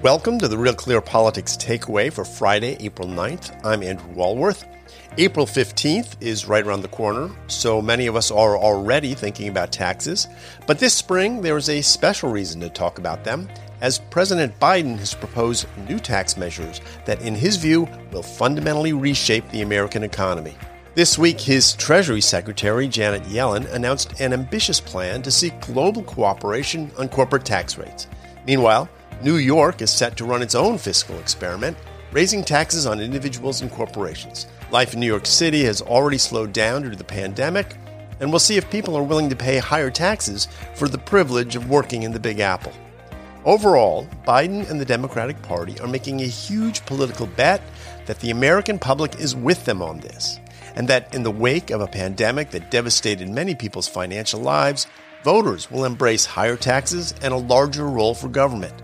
Welcome to the Real Clear Politics Takeaway for Friday, April 9th. I'm Andrew Walworth. April 15th is right around the corner, so many of us are already thinking about taxes. But this spring, there is a special reason to talk about them, as President Biden has proposed new tax measures that, in his view, will fundamentally reshape the American economy. This week, his Treasury Secretary, Janet Yellen, announced an ambitious plan to seek global cooperation on corporate tax rates. Meanwhile, New York is set to run its own fiscal experiment, raising taxes on individuals and corporations. Life in New York City has already slowed down due to the pandemic, and we'll see if people are willing to pay higher taxes for the privilege of working in the Big Apple. Overall, Biden and the Democratic Party are making a huge political bet that the American public is with them on this, and that in the wake of a pandemic that devastated many people's financial lives, voters will embrace higher taxes and a larger role for government.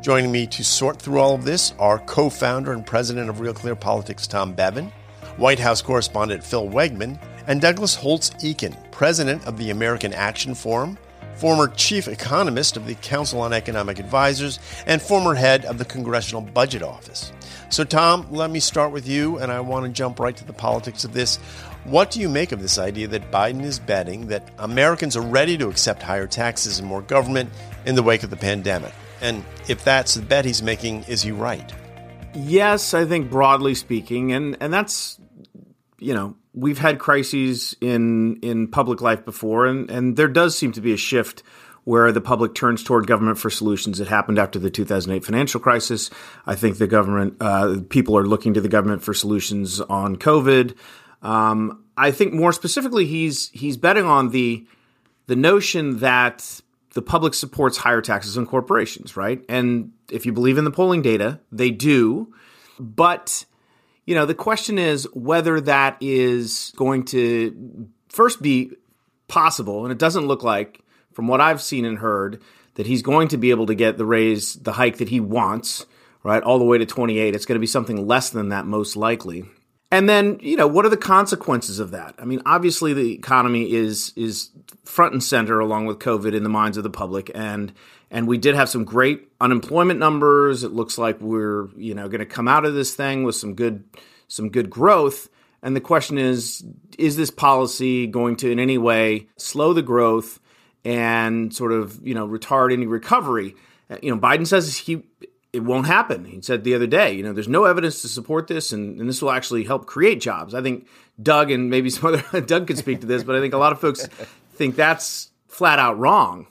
Joining me to sort through all of this are co founder and president of Real Clear Politics, Tom Bevan, White House correspondent Phil Wegmann, and Douglas Holtz Eakin, president of the American Action Forum, former chief economist of the Council on Economic Advisors, and former head of the Congressional Budget Office. So, Tom, let me start with you, and I want to jump right to the politics of this. What do you make of this idea that Biden is betting that Americans are ready to accept higher taxes and more government in the wake of the pandemic? And if that's the bet he's making, is he right? Yes, I think broadly speaking, and and that's you know we've had crises in in public life before, and and there does seem to be a shift where the public turns toward government for solutions. It happened after the 2008 financial crisis. I think the government, uh, people are looking to the government for solutions on COVID. Um, I think more specifically, he's he's betting on the the notion that the public supports higher taxes on corporations, right? And if you believe in the polling data, they do. But, you know, the question is whether that is going to first be possible. And it doesn't look like, from what I've seen and heard, that he's going to be able to get the raise, the hike that he wants, right, all the way to 28. It's going to be something less than that, most likely. And then, you know, what are the consequences of that? I mean, obviously the economy is is front and center along with COVID in the minds of the public and and we did have some great unemployment numbers. It looks like we're, you know, going to come out of this thing with some good some good growth. And the question is is this policy going to in any way slow the growth and sort of, you know, retard any recovery? You know, Biden says he it won't happen. He said the other day, you know, there's no evidence to support this, and, and this will actually help create jobs. I think Doug and maybe some other Doug could speak to this, but I think a lot of folks think that's flat out wrong,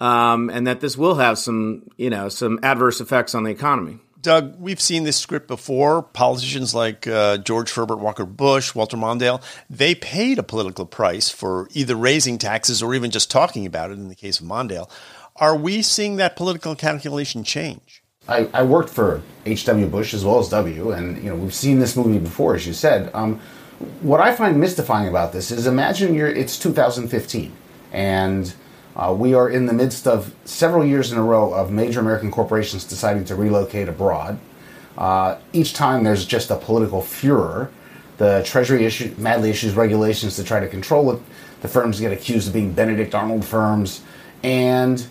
um, and that this will have some, you know, some adverse effects on the economy. Doug, we've seen this script before. Politicians like uh, George Herbert Walker Bush, Walter Mondale, they paid a political price for either raising taxes or even just talking about it in the case of Mondale. Are we seeing that political calculation change? I, I worked for H.W. Bush as well as W, and you know we've seen this movie before, as you said. Um, what I find mystifying about this is imagine you're, it's 2015, and uh, we are in the midst of several years in a row of major American corporations deciding to relocate abroad. Uh, each time there's just a political furor. The Treasury issue, madly issues regulations to try to control it. The firms get accused of being Benedict Arnold firms, and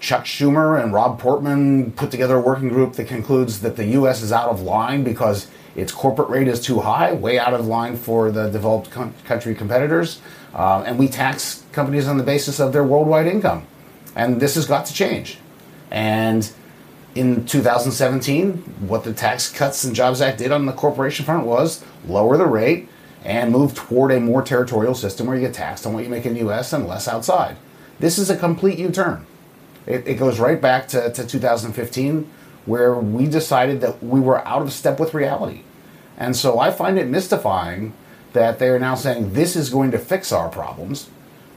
Chuck Schumer and Rob Portman put together a working group that concludes that the U.S. is out of line because its corporate rate is too high, way out of line for the developed country competitors, uh, and we tax companies on the basis of their worldwide income. And this has got to change. And in 2017, what the Tax Cuts and Jobs Act did on the corporation front was lower the rate and move toward a more territorial system where you get taxed on what you make in the U.S. and less outside. This is a complete U turn. It, it goes right back to, to 2015, where we decided that we were out of step with reality. And so I find it mystifying that they are now saying this is going to fix our problems.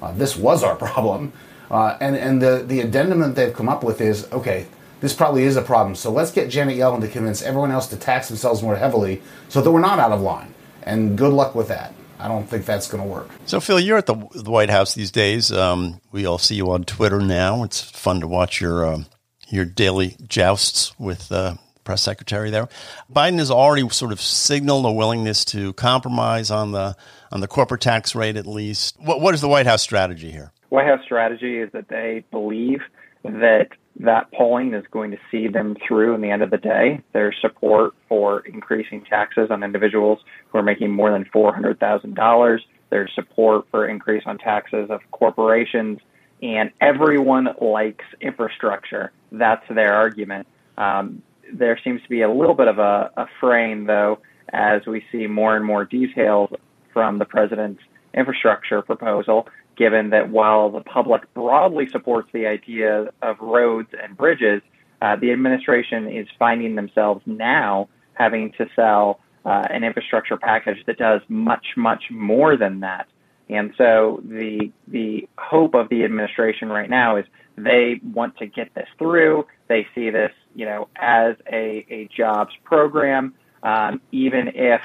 Uh, this was our problem. Uh, and and the, the addendum that they've come up with is okay, this probably is a problem. So let's get Janet Yellen to convince everyone else to tax themselves more heavily so that we're not out of line. And good luck with that. I don't think that's going to work. So, Phil, you're at the, the White House these days. Um, we all see you on Twitter now. It's fun to watch your um, your daily jousts with uh, press secretary there. Biden has already sort of signaled a willingness to compromise on the on the corporate tax rate, at least. What what is the White House strategy here? White House strategy is that they believe that that polling is going to see them through in the end of the day. There's support for increasing taxes on individuals who are making more than $400,000. There's support for increase on taxes of corporations, and everyone likes infrastructure. That's their argument. Um, there seems to be a little bit of a, a frame, though, as we see more and more details from the president's infrastructure proposal given that while the public broadly supports the idea of roads and bridges, uh, the administration is finding themselves now having to sell uh, an infrastructure package that does much, much more than that. And so the the hope of the administration right now is they want to get this through. They see this, you know, as a, a jobs program, um, even if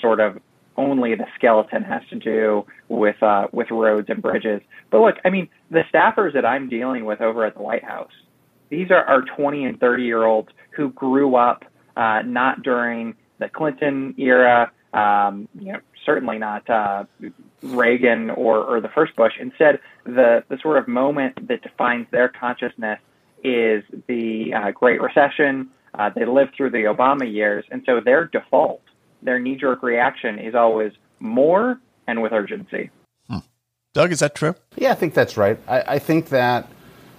sort of only the skeleton has to do with uh, with roads and bridges. But look, I mean, the staffers that I'm dealing with over at the White House, these are our 20 and 30 year olds who grew up uh, not during the Clinton era, um, you know, certainly not uh, Reagan or, or the first Bush. Instead, the the sort of moment that defines their consciousness is the uh, Great Recession. Uh, they lived through the Obama years, and so their default their knee jerk reaction is always more and with urgency. Hmm. Doug, is that true? Yeah, I think that's right. I, I think that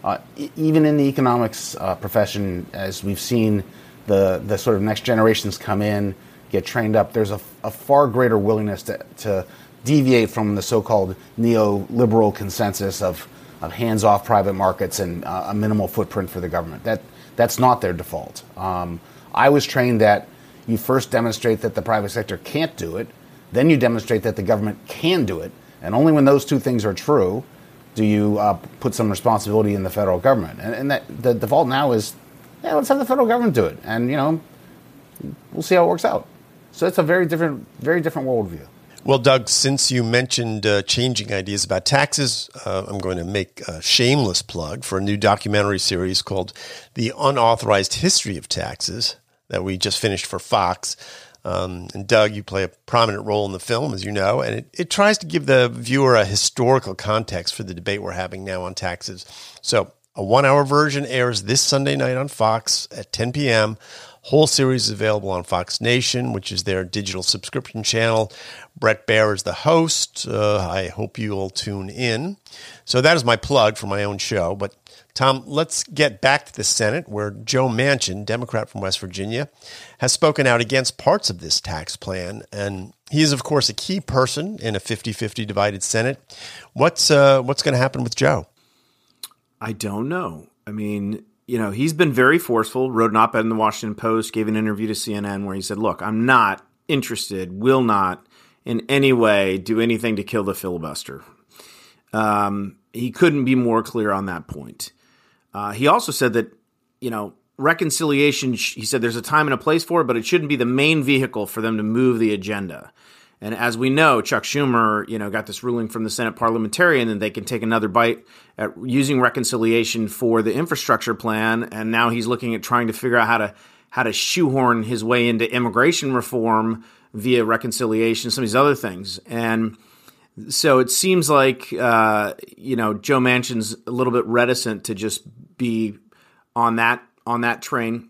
uh, even in the economics uh, profession, as we've seen the, the sort of next generations come in, get trained up, there's a, a far greater willingness to, to deviate from the so called neoliberal consensus of, of hands off private markets and uh, a minimal footprint for the government. That, that's not their default. Um, I was trained that you first demonstrate that the private sector can't do it, then you demonstrate that the government can do it, and only when those two things are true do you uh, put some responsibility in the federal government. And, and, that the default now is, yeah, let's have the federal government do it, and you know, we'll see how it works out. So it's a very different, very different worldview. Well, Doug, since you mentioned uh, changing ideas about taxes, uh, I'm going to make a shameless plug for a new documentary series called The Unauthorized History of Taxes that we just finished for Fox. Um, and Doug, you play a prominent role in the film, as you know, and it, it tries to give the viewer a historical context for the debate we're having now on taxes. So, a one hour version airs this Sunday night on Fox at 10 p.m. Whole series is available on Fox Nation, which is their digital subscription channel. Bret Baier is the host. Uh, I hope you'll tune in. So that is my plug for my own show. But Tom, let's get back to the Senate, where Joe Manchin, Democrat from West Virginia, has spoken out against parts of this tax plan. And he is, of course, a key person in a 50 50 divided Senate. What's, uh, what's going to happen with Joe? I don't know. I mean, you know, he's been very forceful, wrote an op ed in the Washington Post, gave an interview to CNN where he said, Look, I'm not interested, will not in any way do anything to kill the filibuster. Um, he couldn't be more clear on that point. Uh, he also said that, you know, reconciliation, he said there's a time and a place for it, but it shouldn't be the main vehicle for them to move the agenda. And as we know, Chuck Schumer, you know, got this ruling from the Senate parliamentarian and they can take another bite at using reconciliation for the infrastructure plan. And now he's looking at trying to figure out how to how to shoehorn his way into immigration reform via reconciliation, some of these other things. And so it seems like uh, you know Joe Manchin's a little bit reticent to just be on that on that train.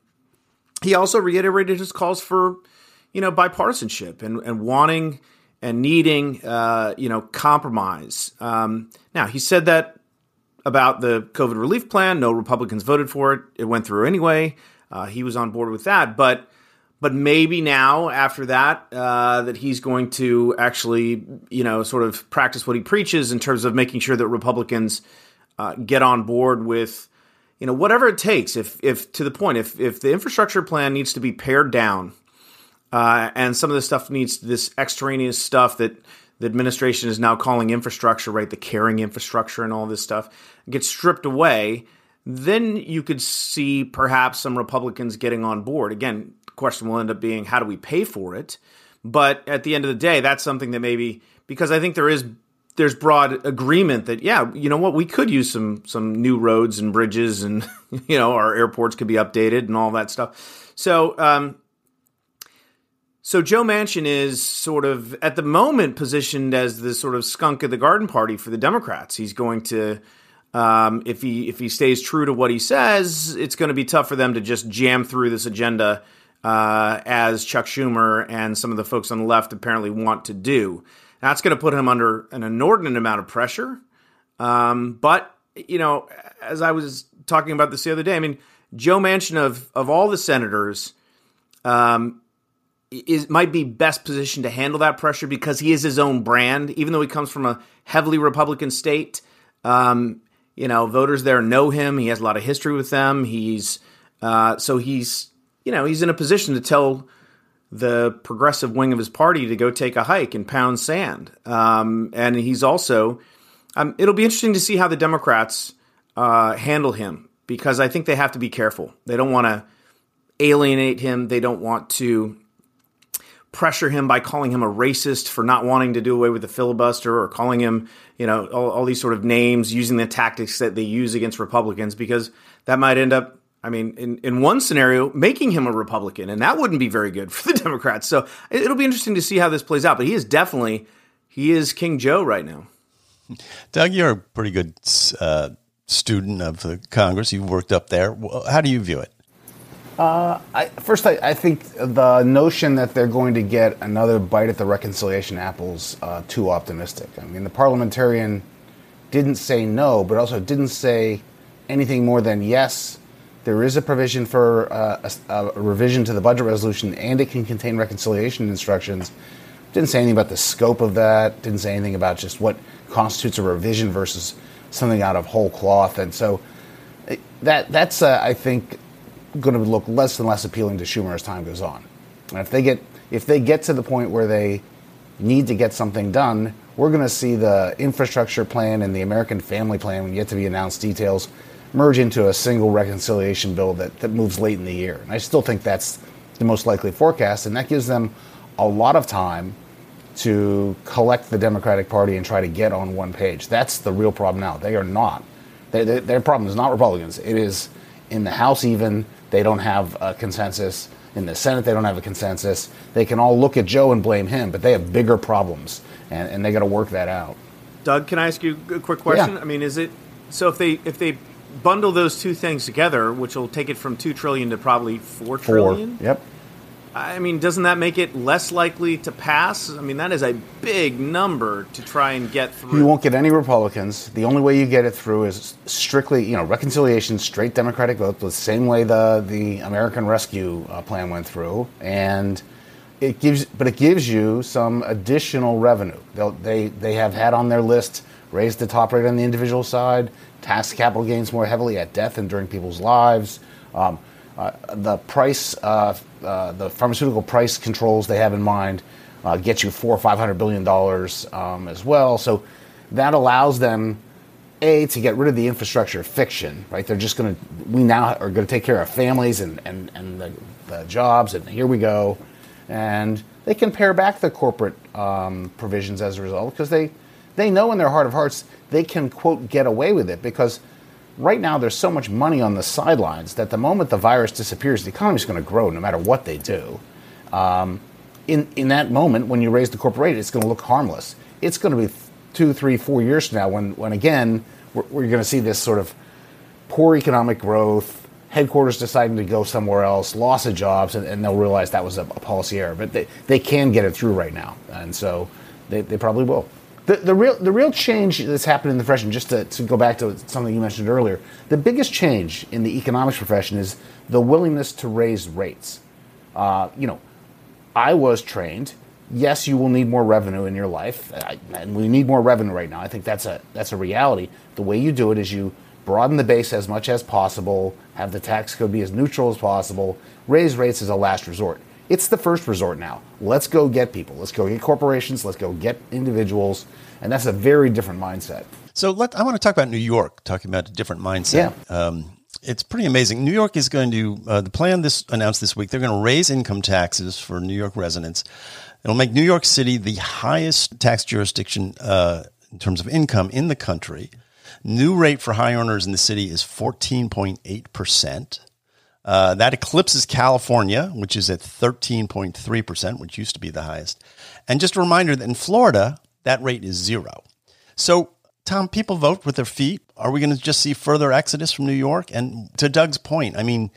He also reiterated his calls for you know bipartisanship and, and wanting and needing uh, you know compromise. Um, now he said that about the COVID relief plan. No Republicans voted for it. It went through anyway. Uh, he was on board with that, but but maybe now after that uh, that he's going to actually you know sort of practice what he preaches in terms of making sure that republicans uh, get on board with you know whatever it takes. If if to the point if if the infrastructure plan needs to be pared down uh, and some of the stuff needs this extraneous stuff that the administration is now calling infrastructure right the caring infrastructure and all this stuff gets stripped away then you could see perhaps some republicans getting on board. Again question will end up being how do we pay for it? But at the end of the day, that's something that maybe because I think there is there's broad agreement that yeah, you know what, we could use some some new roads and bridges, and you know our airports could be updated and all that stuff. So um, so Joe Manchin is sort of at the moment positioned as the sort of skunk of the garden party for the Democrats. He's going to Um, if he if he stays true to what he says, it's going to be tough for them to just jam through this agenda uh, as Chuck Schumer and some of the folks on the left apparently want to do. That's going to put him under an inordinate amount of pressure. Um, but you know, as I was talking about this the other day, I mean, Joe Manchin of of all the senators, um, is might be best positioned to handle that pressure because he is his own brand. Even though he comes from a heavily Republican state, um, you know, voters there know him. He has a lot of history with them. He's uh, so he's you know he's in a position to tell the progressive wing of his party to go take a hike and pound sand. Um, and he's also um, it'll be interesting to see how the Democrats uh, handle him because I think they have to be careful. They don't want to alienate him. They don't want to pressure him by calling him a racist for not wanting to do away with the filibuster or calling him, you know, all, all, these sort of names using the tactics that they use against Republicans because that might end up, I mean, in, in one scenario, making him a Republican. And that wouldn't be very good for the Democrats. So it'll be interesting to see how this plays out. But he is definitely, he is King Joe right now. Doug, you're a pretty good uh, student of the Congress. You've worked up there. How do you view it? Uh, I, first, I, I, think the notion that they're going to get another bite at the reconciliation apples uh, too optimistic. I mean, the parliamentarian didn't say no, but also didn't say anything more than yes. There is a provision for uh, a, a, revision to the budget resolution, and it can contain reconciliation instructions. Didn't say anything about the scope of that. Didn't say anything about just what constitutes a revision versus something out of whole cloth. And so that that's uh, I think going to look less and less appealing to Schumer as time goes on. And if they get if they get to the point where they need to get something done, we're going to see the infrastructure plan and the American Family Plan, yet to be announced details, merge into a single reconciliation bill that, that moves late in the year. And I still think that's the most likely forecast, and that gives them a lot of time to collect the Democratic Party and try to get on one page. That's the real problem now. They are not. They, they, their problem is not Republicans. It is in the House, even, they don't have a consensus. In the Senate, they don't have a consensus. They can all look at Joe and blame him, but they have bigger problems, and, and they got to work that out. Doug, can I ask you a quick question? Yeah. I mean, is it so if they if they bundle those two things together, which will take it from two trillion to probably four trillion? Four. Yep. I mean, doesn't that make it less likely to pass? I mean, that is a big number to try and get through. You won't get any Republicans. The only way you get it through is strictly, you know, reconciliation, straight Democratic vote, the same way the the American Rescue uh, Plan went through, and it gives, but it gives you some additional revenue. They'll, they they have had on their list raise the top rate on the individual side, tax capital gains more heavily at death and during people's lives. Um, uh, the price, uh, uh, the pharmaceutical price controls they have in mind uh, get you four or five hundred billion dollars um, as well. So that allows them a to get rid of the infrastructure fiction. Right? They're just going to we now are going to take care of families and and and the, the, jobs, and here we go. And they can pare back the corporate um, provisions as a result because they they know in their heart of hearts they can quote get away with it because right now there's so much money on the sidelines that the moment the virus disappears, the economy is going to grow no matter what they do. Um, in, in that moment, when you raise the corporate rate, it's going to look harmless. It's going to be two, three, four years from now when, when again, we're, we're going to see this sort of poor economic growth, headquarters deciding to go somewhere else, loss of jobs, and, and they'll realize that was a, a, policy error. But they, they can get it through right now, and so they, they probably will. The, the real the real change that's happened in the profession, just to, to go back to something you mentioned earlier, the biggest change in the economics profession is the willingness to raise rates. Uh, you know, I was trained. Yes, you will need more revenue in your life, and we need more revenue right now. I think that's a that's a reality. The way you do it is you broaden the base as much as possible, have the tax code be as neutral as possible, raise rates as a last resort. It's the first resort now. Let's go get people. Let's go get corporations. Let's go get individuals. And that's a very different mindset. So let, I want to talk about New York, talking about a different mindset. Yeah. Um, it's pretty amazing. New York is going to, uh, the plan this announced this week, they're going to raise income taxes for New York residents. It'll make New York City the highest tax jurisdiction uh, in terms of income in the country. New rate for high earners in the city is 14.8%. Uh, that eclipses California, which is at 13.3%, which used to be the highest. And just a reminder that in Florida, that rate is zero. So, Tom, people vote with their feet Are we going to just see further exodus from New York? And to Doug's point, I mean,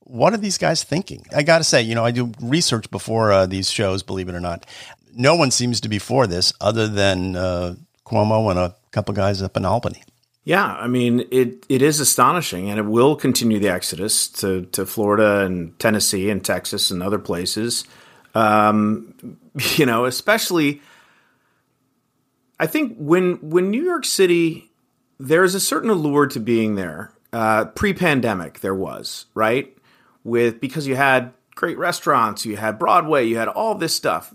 what are these guys thinking? I got to say, you know, I do research before uh, these shows, believe it or not. No one seems to be for this other than uh, Cuomo and a couple guys up in Albany. Yeah, I mean it. It is astonishing, and it will continue the exodus to to Florida and Tennessee and Texas and other places. Um, you know, especially. I think when when New York City, there's a certain allure to being there. Uh, pre-pandemic, there was right with because you had great restaurants, you had Broadway, you had all this stuff.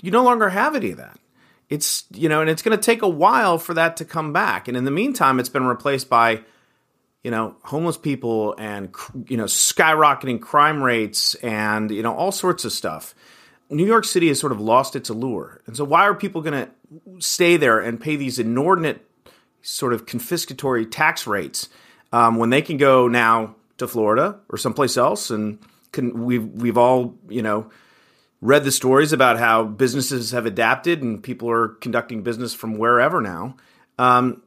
You no longer have any of that it's you know and it's going to take a while for that to come back. And in the meantime it's been replaced by you know homeless people and you know skyrocketing crime rates and you know all sorts of stuff. New york city has sort of lost its allure. And so why are people going to stay there and pay these inordinate sort of confiscatory tax rates um, when they can go now to florida or someplace else and can we've we've all you know read the stories about how businesses have adapted and people are conducting business from wherever now. Um,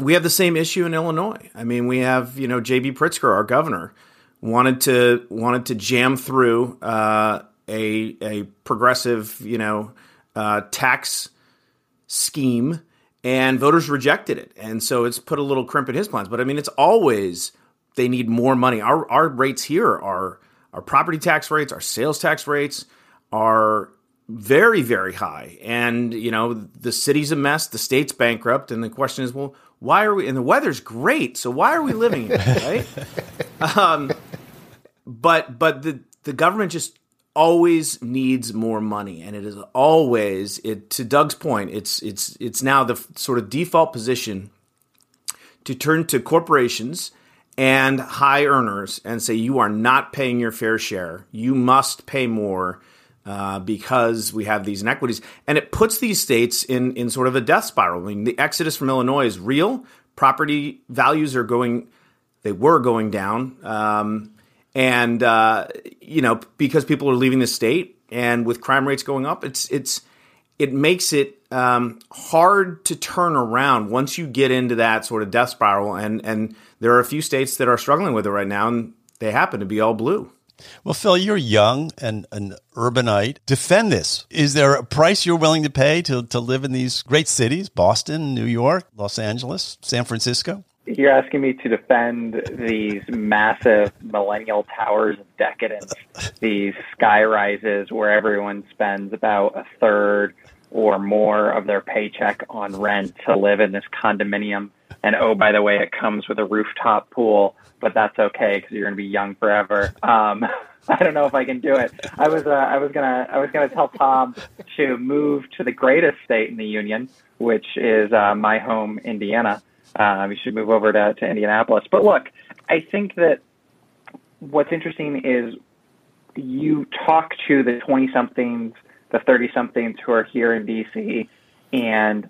we have the same issue in Illinois. I mean, we have you know J.B. Pritzker, our governor, wanted to wanted to jam through uh, a a progressive you know uh, tax scheme, and voters rejected it, and so it's put a little crimp in his plans. But I mean, it's always they need more money. Our our rates here are our property tax rates, our sales tax rates are very, very high. And, you know, the city's a mess, the state's bankrupt. And the question is, well, why are we, and the weather's great. So why are we living here, right? um, but, but the, the government just always needs more money. And it is always, it, to Doug's point, it's, it's, it's now the sort of default position to turn to corporations and high earners and say, you are not paying your fair share. You must pay more uh, because we have these inequities. And it puts these states in, in sort of a death spiral. I mean, the exodus from Illinois is real. Property values are going, they were going down. Um, and, uh, you know, because people are leaving the state and with crime rates going up, it's, it's, it makes it um, hard to turn around once you get into that sort of death spiral. And, and there are a few states that are struggling with it right now, and they happen to be all blue. Well, Phil, you're young and an urbanite. Defend this. Is there a price you're willing to pay to, to live in these great cities, Boston, New York, Los Angeles, San Francisco? You're asking me to defend these massive millennial towers of decadence, these sky rises where everyone spends about a third or more of their paycheck on rent to live in this condominium. And oh, by the way, it comes with a rooftop pool but that's okay because you're going to be young forever. Um, I don't know if I can do it. I was uh, I was gonna I was gonna tell Tom to move to the greatest state in the union, which is uh, my home, Indiana. Uh, we should move over to, to Indianapolis. But look, I think that what's interesting is you talk to the 20 somethings, the 30 somethings who are here in DC, and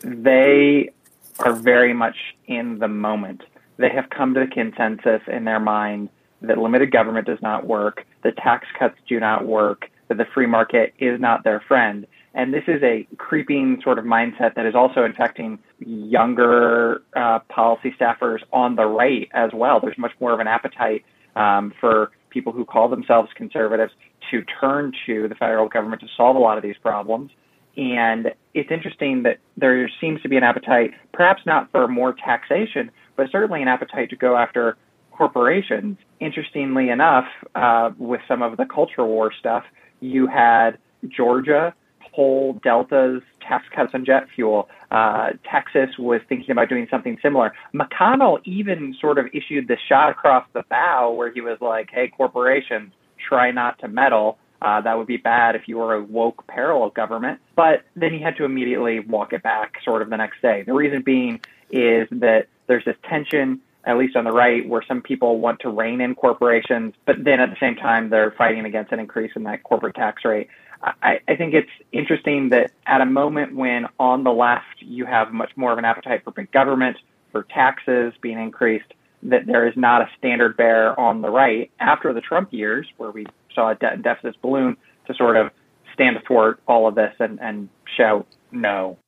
they are very much in the moment they have come to the consensus in their mind that limited government does not work, that tax cuts do not work, that the free market is not their friend. And this is a creeping sort of mindset that is also infecting younger uh, policy staffers on the right as well. There's much more of an appetite um, for people who call themselves conservatives to turn to the federal government to solve a lot of these problems. And it's interesting that there seems to be an appetite, perhaps not for more taxation, but certainly an appetite to go after corporations. Interestingly enough, uh, with some of the culture war stuff, you had Georgia pull Delta's tax cuts on jet fuel. Uh, Texas was thinking about doing something similar. McConnell even sort of issued the shot across the bow where he was like, hey, corporations, try not to meddle. Uh, that would be bad if you were a woke parallel government. But then he had to immediately walk it back sort of the next day. The reason being is that there's this tension, at least on the right, where some people want to rein in corporations, but then at the same time they're fighting against an increase in that corporate tax rate. I, I think it's interesting that at a moment when on the left you have much more of an appetite for big government, for taxes being increased, that there is not a standard bearer on the right after the Trump years, where we saw a debt and deficit balloon, to sort of stand athwart all of this and, and shout no.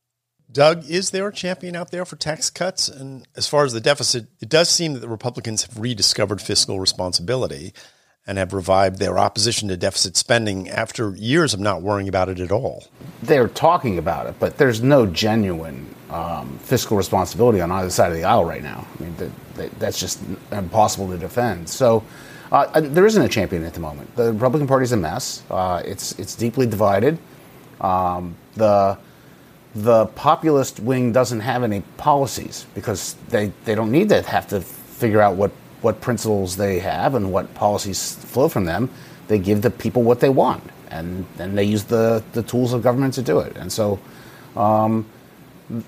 Doug, is there a champion out there for tax cuts? And as far as the deficit, it does seem that the Republicans have rediscovered fiscal responsibility and have revived their opposition to deficit spending after years of not worrying about it at all. They're talking about it, but there's no genuine um, fiscal responsibility on either side of the aisle right now. I mean, the, the, that's just impossible to defend. So uh, uh, there isn't a champion at the moment. The Republican Party is a mess. Uh, it's it's deeply divided. Um, the the populist wing doesn't have any policies because they, they don't need to have to figure out what what principles they have and what policies flow from them. They give the people what they want, and then they use the, the tools of government to do it. And so um,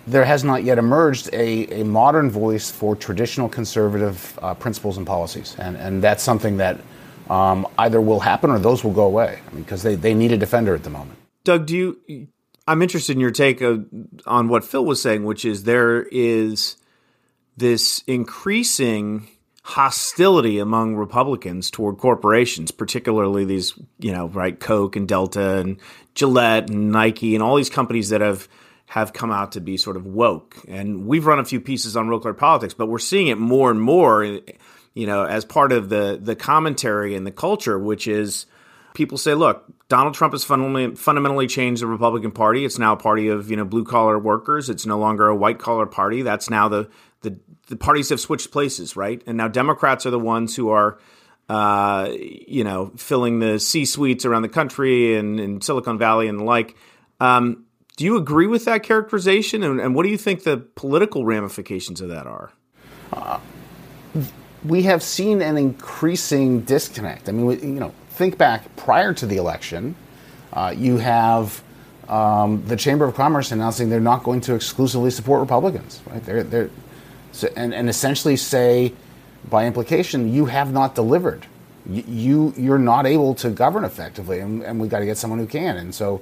there has not yet emerged a, a modern voice for traditional conservative uh, principles and policies. And, and that's something that um, either will happen or those will go away because I mean, they, they need a defender at the moment. Doug, do you? I'm interested in your take on what Phil was saying, which is there is this increasing hostility among Republicans toward corporations, particularly these, you know, right, Coke and Delta and Gillette and Nike and all these companies that have have come out to be sort of woke. And we've run a few pieces on real clear politics, but we're seeing it more and more, you know, as part of the the commentary and the culture, which is people say, look, Donald Trump has fundamentally fundamentally changed the Republican Party. It's now a party of you know blue collar workers. It's no longer a white collar party. That's now the the the parties have switched places, right? And now Democrats are the ones who are, uh, you know, filling the C suites around the country and in Silicon Valley and the like. Um, do you agree with that characterization? And, and, what do you think the political ramifications of that are? Uh, we have seen an increasing disconnect. I mean, you know, think back prior to the election, uh, you have um, the Chamber of Commerce announcing they're not going to exclusively support Republicans, right? They're, they're so, and, and essentially say, by implication, you have not delivered. You, you are not able to govern effectively, and, and we've got to get someone who can. And so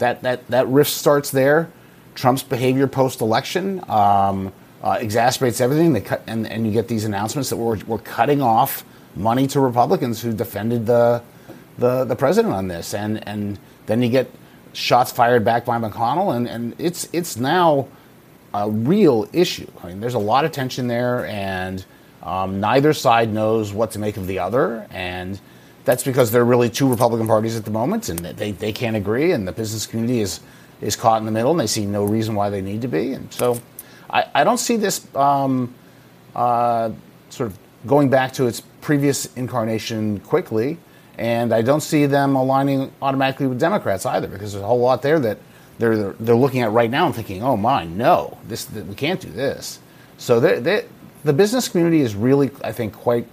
that that that rift starts there. Trump's behavior post-election um, uh, exacerbates everything. They cut, and, and you get these announcements that we're, we're cutting off money to Republicans who defended the the, the president on this, and and then you get shots fired back by McConnell, and, and it's it's now a real issue. I mean, there's a lot of tension there, and um, neither side knows what to make of the other, and that's because there are really two Republican parties at the moment, and they, they can't agree, and the business community is is caught in the middle, and they see no reason why they need to be, and so I, I don't see this um, uh, sort of going back to its previous incarnation quickly, and I don't see them aligning automatically with Democrats either, because there's a whole lot there that they're they're looking at right now and thinking, oh my, no, this we can't do this. So they, the business community is really, I think, quite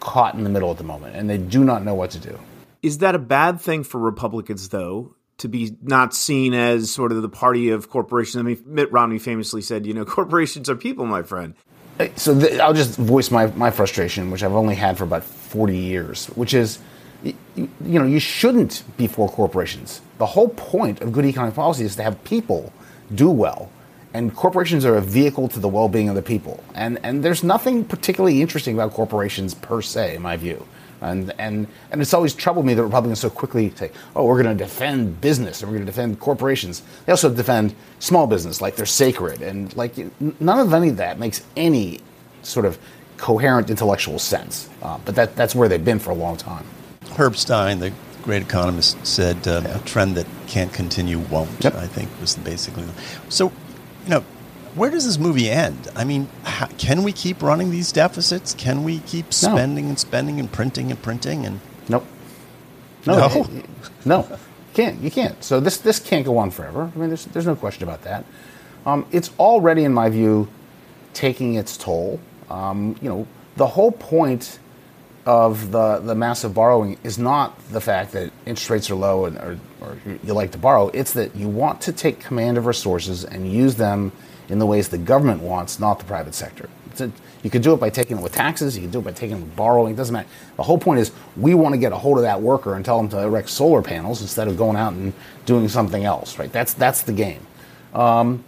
caught in the middle at the moment, and they do not know what to do. Is that a bad thing for Republicans, though, to be not seen as sort of the party of corporations? I mean, Mitt Romney famously said, you know, corporations are people, my friend. So th- I'll just voice my, my frustration, which I've only had for about 40 years, which is you, you know, you shouldn't be for corporations. The whole point of good economic policy is to have people do well. And corporations are a vehicle to the well being of the people. And, and there's nothing particularly interesting about corporations per se, in my view. And, and, and it's always troubled me that Republicans so quickly say, oh, we're going to defend business and we're going to defend corporations. They also defend small business like they're sacred. And like none of any of that makes any sort of coherent intellectual sense. Uh, but that, that's where they've been for a long time. Herb Stein, the great economist, said uh, a trend that can't continue won't. Yep. I think was basically. So, you know, where does this movie end? I mean, how, can we keep running these deficits? Can we keep spending no. and spending and printing and printing and? Nope. No. No. no. You can't. You can't. So this this can't go on forever. I mean, there's there's no question about that. Um, it's already, in my view, taking its toll. Um, you know, the whole point of the, the massive borrowing is not the fact that interest rates are low and, or, or you like to borrow. It's that you want to take command of resources and use them in the ways the government wants, not the private sector. A, you can do it by taking it with taxes. You can do it by taking it with borrowing. It doesn't matter. The whole point is we want to get a hold of that worker and tell them to erect solar panels instead of going out and doing something else. Right? That's that's the game. Um,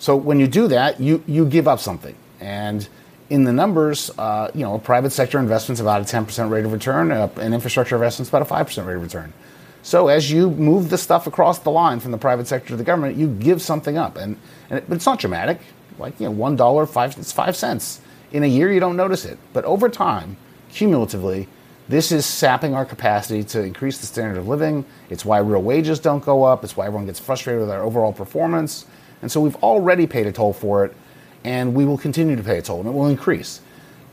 so when you do that, you you give up something and in the numbers, uh, you know, private sector investments about a 10% rate of return, uh, and infrastructure investments about a 5% rate of return. So as you move the stuff across the line from the private sector to the government, you give something up, and, and it, it's not dramatic. Like you know, one dollar, five it's five cents. In a year, you don't notice it, but over time, cumulatively, this is sapping our capacity to increase the standard of living. It's why real wages don't go up. It's why everyone gets frustrated with our overall performance. And so we've already paid a toll for it, and we will continue to pay a toll, and it will increase.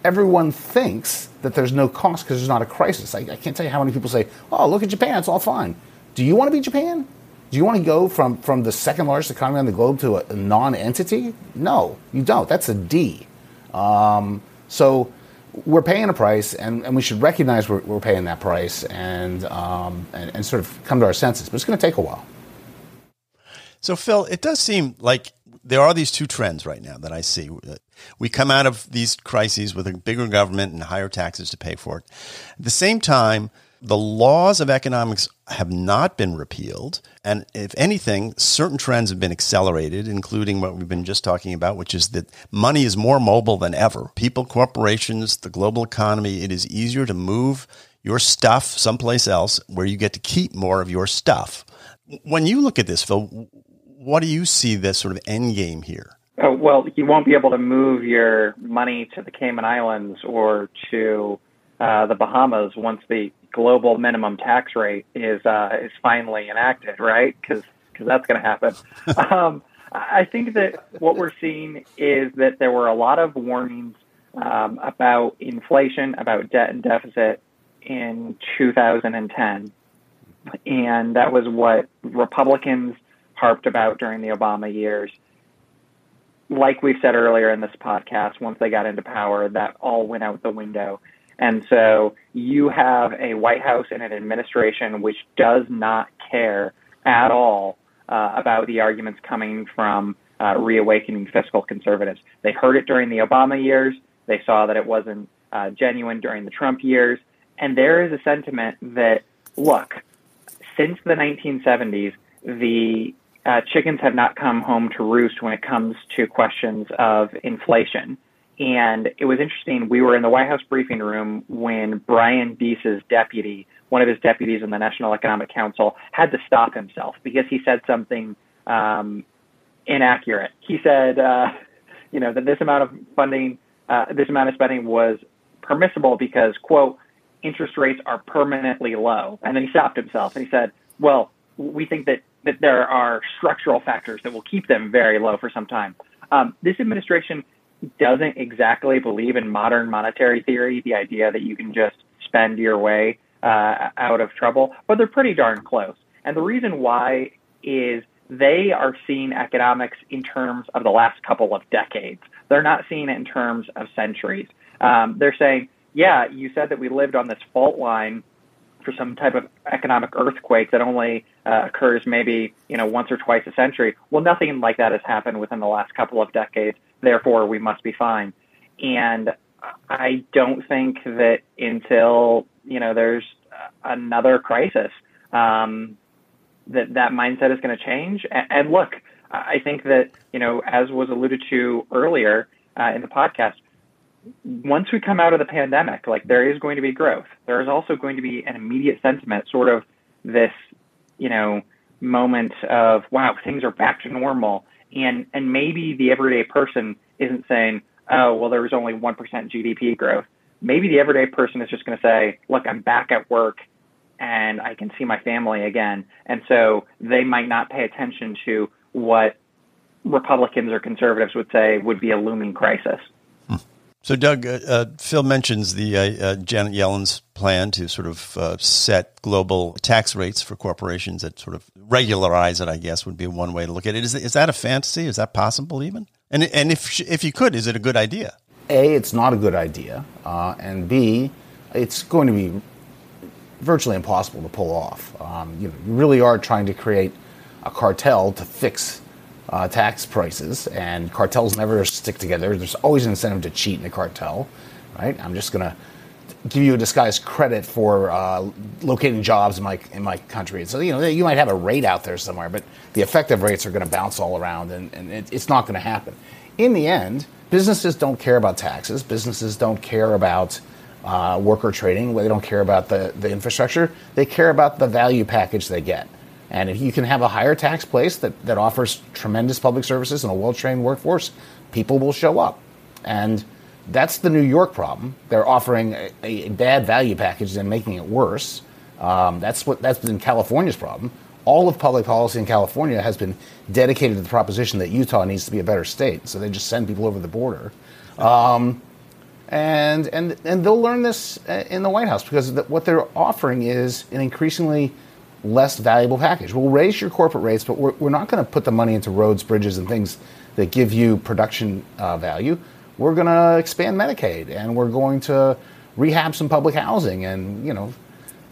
Everyone thinks that there's no cost because there's not a crisis. I, I can't tell you how many people say, oh, look at Japan, it's all fine. Do you want to be Japan? Do you want to go from, from the second largest economy on the globe to a, a non entity? No, you don't. That's a D. Um, so we're paying a price, and, and we should recognize we're, we're paying that price and, um, and, and sort of come to our senses. But it's going to take a while. So, Phil, it does seem like there are these two trends right now that I see. We come out of these crises with a bigger government and higher taxes to pay for it. At the same time, the laws of economics have not been repealed. And if anything, certain trends have been accelerated, including what we've been just talking about, which is that money is more mobile than ever. People, corporations, the global economy, it is easier to move your stuff someplace else where you get to keep more of your stuff. When you look at this, Phil, what do you see the sort of end game here? Oh, well, you won't be able to move your money to the Cayman Islands or to uh, the Bahamas once the global minimum tax rate is uh, is finally enacted, right? Because because that's going to happen. um, I think that what we're seeing is that there were a lot of warnings um, about inflation, about debt and deficit in 2010, and that was what Republicans harped about during the Obama years. Like we've said earlier in this podcast, once they got into power, that all went out the window. And so you have a White House and an administration which does not care at all uh, about the arguments coming from uh, reawakening fiscal conservatives. They heard it during the Obama years. They saw that it wasn't uh, genuine during the Trump years. And there is a sentiment that, look, since the 1970s, the uh, chickens have not come home to roost when it comes to questions of inflation. And it was interesting. We were in the White House briefing room when Brian Deese's deputy, one of his deputies in the National Economic Council, had to stop himself because he said something um, inaccurate. He said, uh, you know, that this amount of funding, uh, this amount of spending was permissible because, quote, interest rates are permanently low. And then he stopped himself and he said, well, we think that, that there are structural factors that will keep them very low for some time. Um, this administration doesn't exactly believe in modern monetary theory, the idea that you can just spend your way uh, out of trouble, but they're pretty darn close. And the reason why is they are seeing economics in terms of the last couple of decades. They're not seeing it in terms of centuries. Um, they're saying, yeah, you said that we lived on this fault line for some type of economic earthquake that only uh, occurs maybe you know once or twice a century. Well, nothing like that has happened within the last couple of decades. Therefore, we must be fine. And I don't think that until you know there's another crisis um, that that mindset is going to change. And, look, I think that you know as was alluded to earlier uh, in the podcast once we come out of the pandemic, like there is going to be growth. There is also going to be an immediate sentiment, sort of this, you know, moment of wow, things are back to normal, and and maybe the everyday person isn't saying, oh, well, there was only one percent GDP growth. Maybe the everyday person is just going to say, look, I'm back at work, and I can see my family again, and so they might not pay attention to what Republicans or conservatives would say would be a looming crisis. So, Doug, uh, uh, Phil mentions the uh, uh, Janet Yellen's plan to sort of uh, set global tax rates for corporations that sort of regularize it. I guess would be one way to look at it. Is is that a fantasy? Is that possible even? And and if if you could, is it a good idea? A, it's not a good idea, uh, and B, it's going to be virtually impossible to pull off. Um, you know, you really are trying to create a cartel to fix uh, tax prices, and cartels never stick together. There's always an incentive to cheat in a cartel, right? I'm just going to give you a disguised credit for uh, locating jobs in my in my country. So you know you might have a rate out there somewhere, but the effective rates are going to bounce all around, and, and it, it's not going to happen. In the end, businesses don't care about taxes. Businesses don't care about uh, worker trading, they don't care about the, the infrastructure. They care about the value package they get. And if you can have a higher tax place that, that offers tremendous public services and a well trained workforce, people will show up. And that's the New York problem. They're offering a, a bad value package and making it worse. Um, that's what that's been California's problem. All of public policy in California has been dedicated to the proposition that Utah needs to be a better state. So they just send people over the border. Um, and, and, and they'll learn this uh, in the White House because what they're offering is an increasingly less valuable package. We'll raise your corporate rates, but we're, we're not going to put the money into roads, bridges, and things that give you production uh, value. We're going to expand Medicaid, and we're going to rehab some public housing, and you know,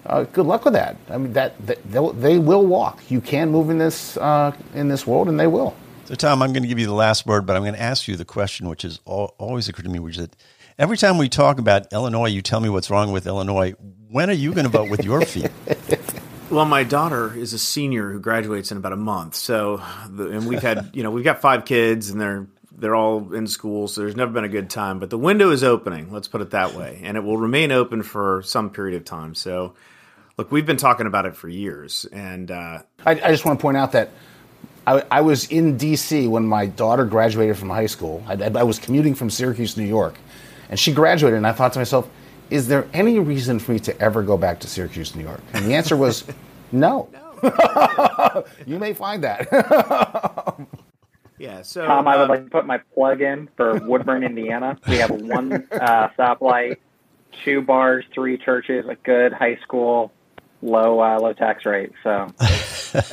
uh, good luck with that. I mean, that, that they will walk. You can move in this uh, in this world, and they will. So, Tom, I'm going to give you the last word, but I'm going to ask you the question, which has always occurred to me, which is that every time we talk about Illinois, you tell me what's wrong with Illinois. When are you going to vote with your feet? Well, my daughter is a senior who graduates in about a month. So, the, and we've had, you know, we've got five kids and they're they're all in school, so there's never been a good time. But the window is opening, let's put it that way, and it will remain open for some period of time. So, look, we've been talking about it for years, and uh, I, I, just want to point out that I, I, was in D.C. when my daughter graduated from high school. I, I was commuting from Syracuse, New York, and she graduated, and I thought to myself is there any reason for me to ever go back to Syracuse, New York? And the answer was no. no. you may find that. yeah. So Tom, I would um, like to put my plug in for Woodburn, Indiana. We have one uh, stoplight, two bars, three churches, a good high school, low uh, low tax rate. So,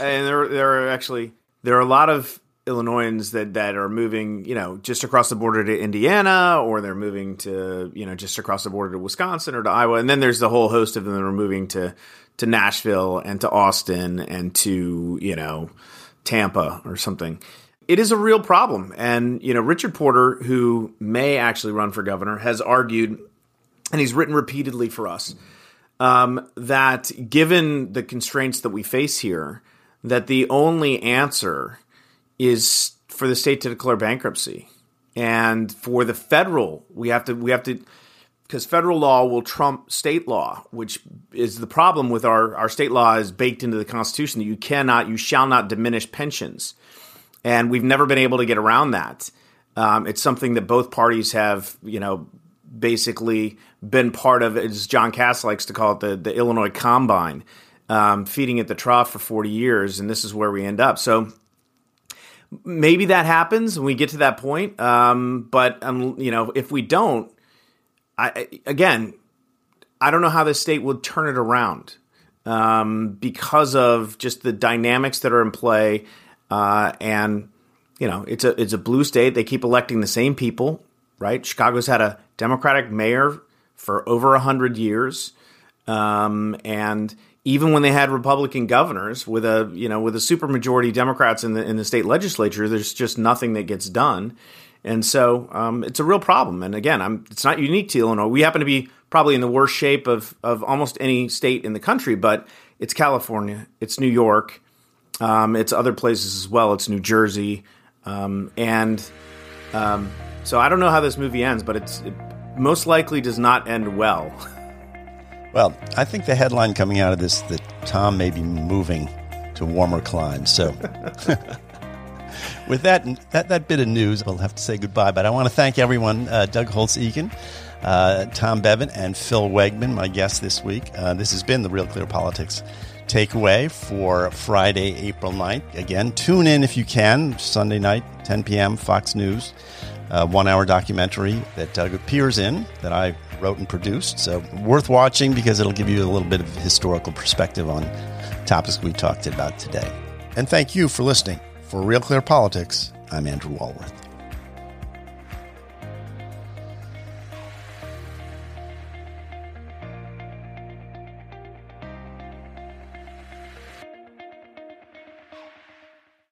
and there there are actually there are a lot of Illinoisans that that are moving, you know, just across the border to Indiana, or they're moving to, you know, just across the border to Wisconsin or to Iowa, and then there's the whole host of them that are moving to to Nashville and to Austin and to you know Tampa or something. It is a real problem, and you know Richard Porter, who may actually run for governor, has argued, and he's written repeatedly for us um, that given the constraints that we face here, that the only answer is for the state to declare bankruptcy, and for the federal, we have to we have to because federal law will trump state law, which is the problem with our our state law is baked into the Constitution that you cannot, you shall not diminish pensions, and we've never been able to get around that. Um, it's something that both parties have, you know, basically been part of, as John Kass likes to call it, the the Illinois Combine, um, feeding at the trough for forty years, and this is where we end up. So maybe that happens when we get to that point. Um, but um, you know, if we don't, I again, I don't know how the state would turn it around um, because of just the dynamics that are in play, uh, and you know, it's a it's a blue state. They keep electing the same people, right? Chicago's had a Democratic mayor for over a hundred years, um, and even when they had Republican governors with a you know with a supermajority Democrats in the in the state legislature, there's just nothing that gets done, and so um, it's a real problem. And again, I'm, it's not unique to Illinois. We happen to be probably in the worst shape of of almost any state in the country, but it's California, it's New York, um, it's other places as well. It's New Jersey, um, and um, so I don't know how this movie ends, but it's it most likely does not end well. Well, I think the headline coming out of this that Tom may be moving to warmer climes. So, with that, that that bit of news, we'll have to say goodbye. But I want to thank everyone: uh, Doug Holtz Eakin, uh, Tom Bevan, and Phil Wegmann, my guests this week. Uh, this has been the Real Clear Politics takeaway for Friday, April 9th. Again, tune in if you can, Sunday night, 10 p.m., Fox News, uh, one hour documentary that Doug appears in that I wrote and produced. So worth watching because it'll give you a little bit of historical perspective on topics we talked about today. And thank you for listening. For Real Clear Politics, I'm Andrew Walworth.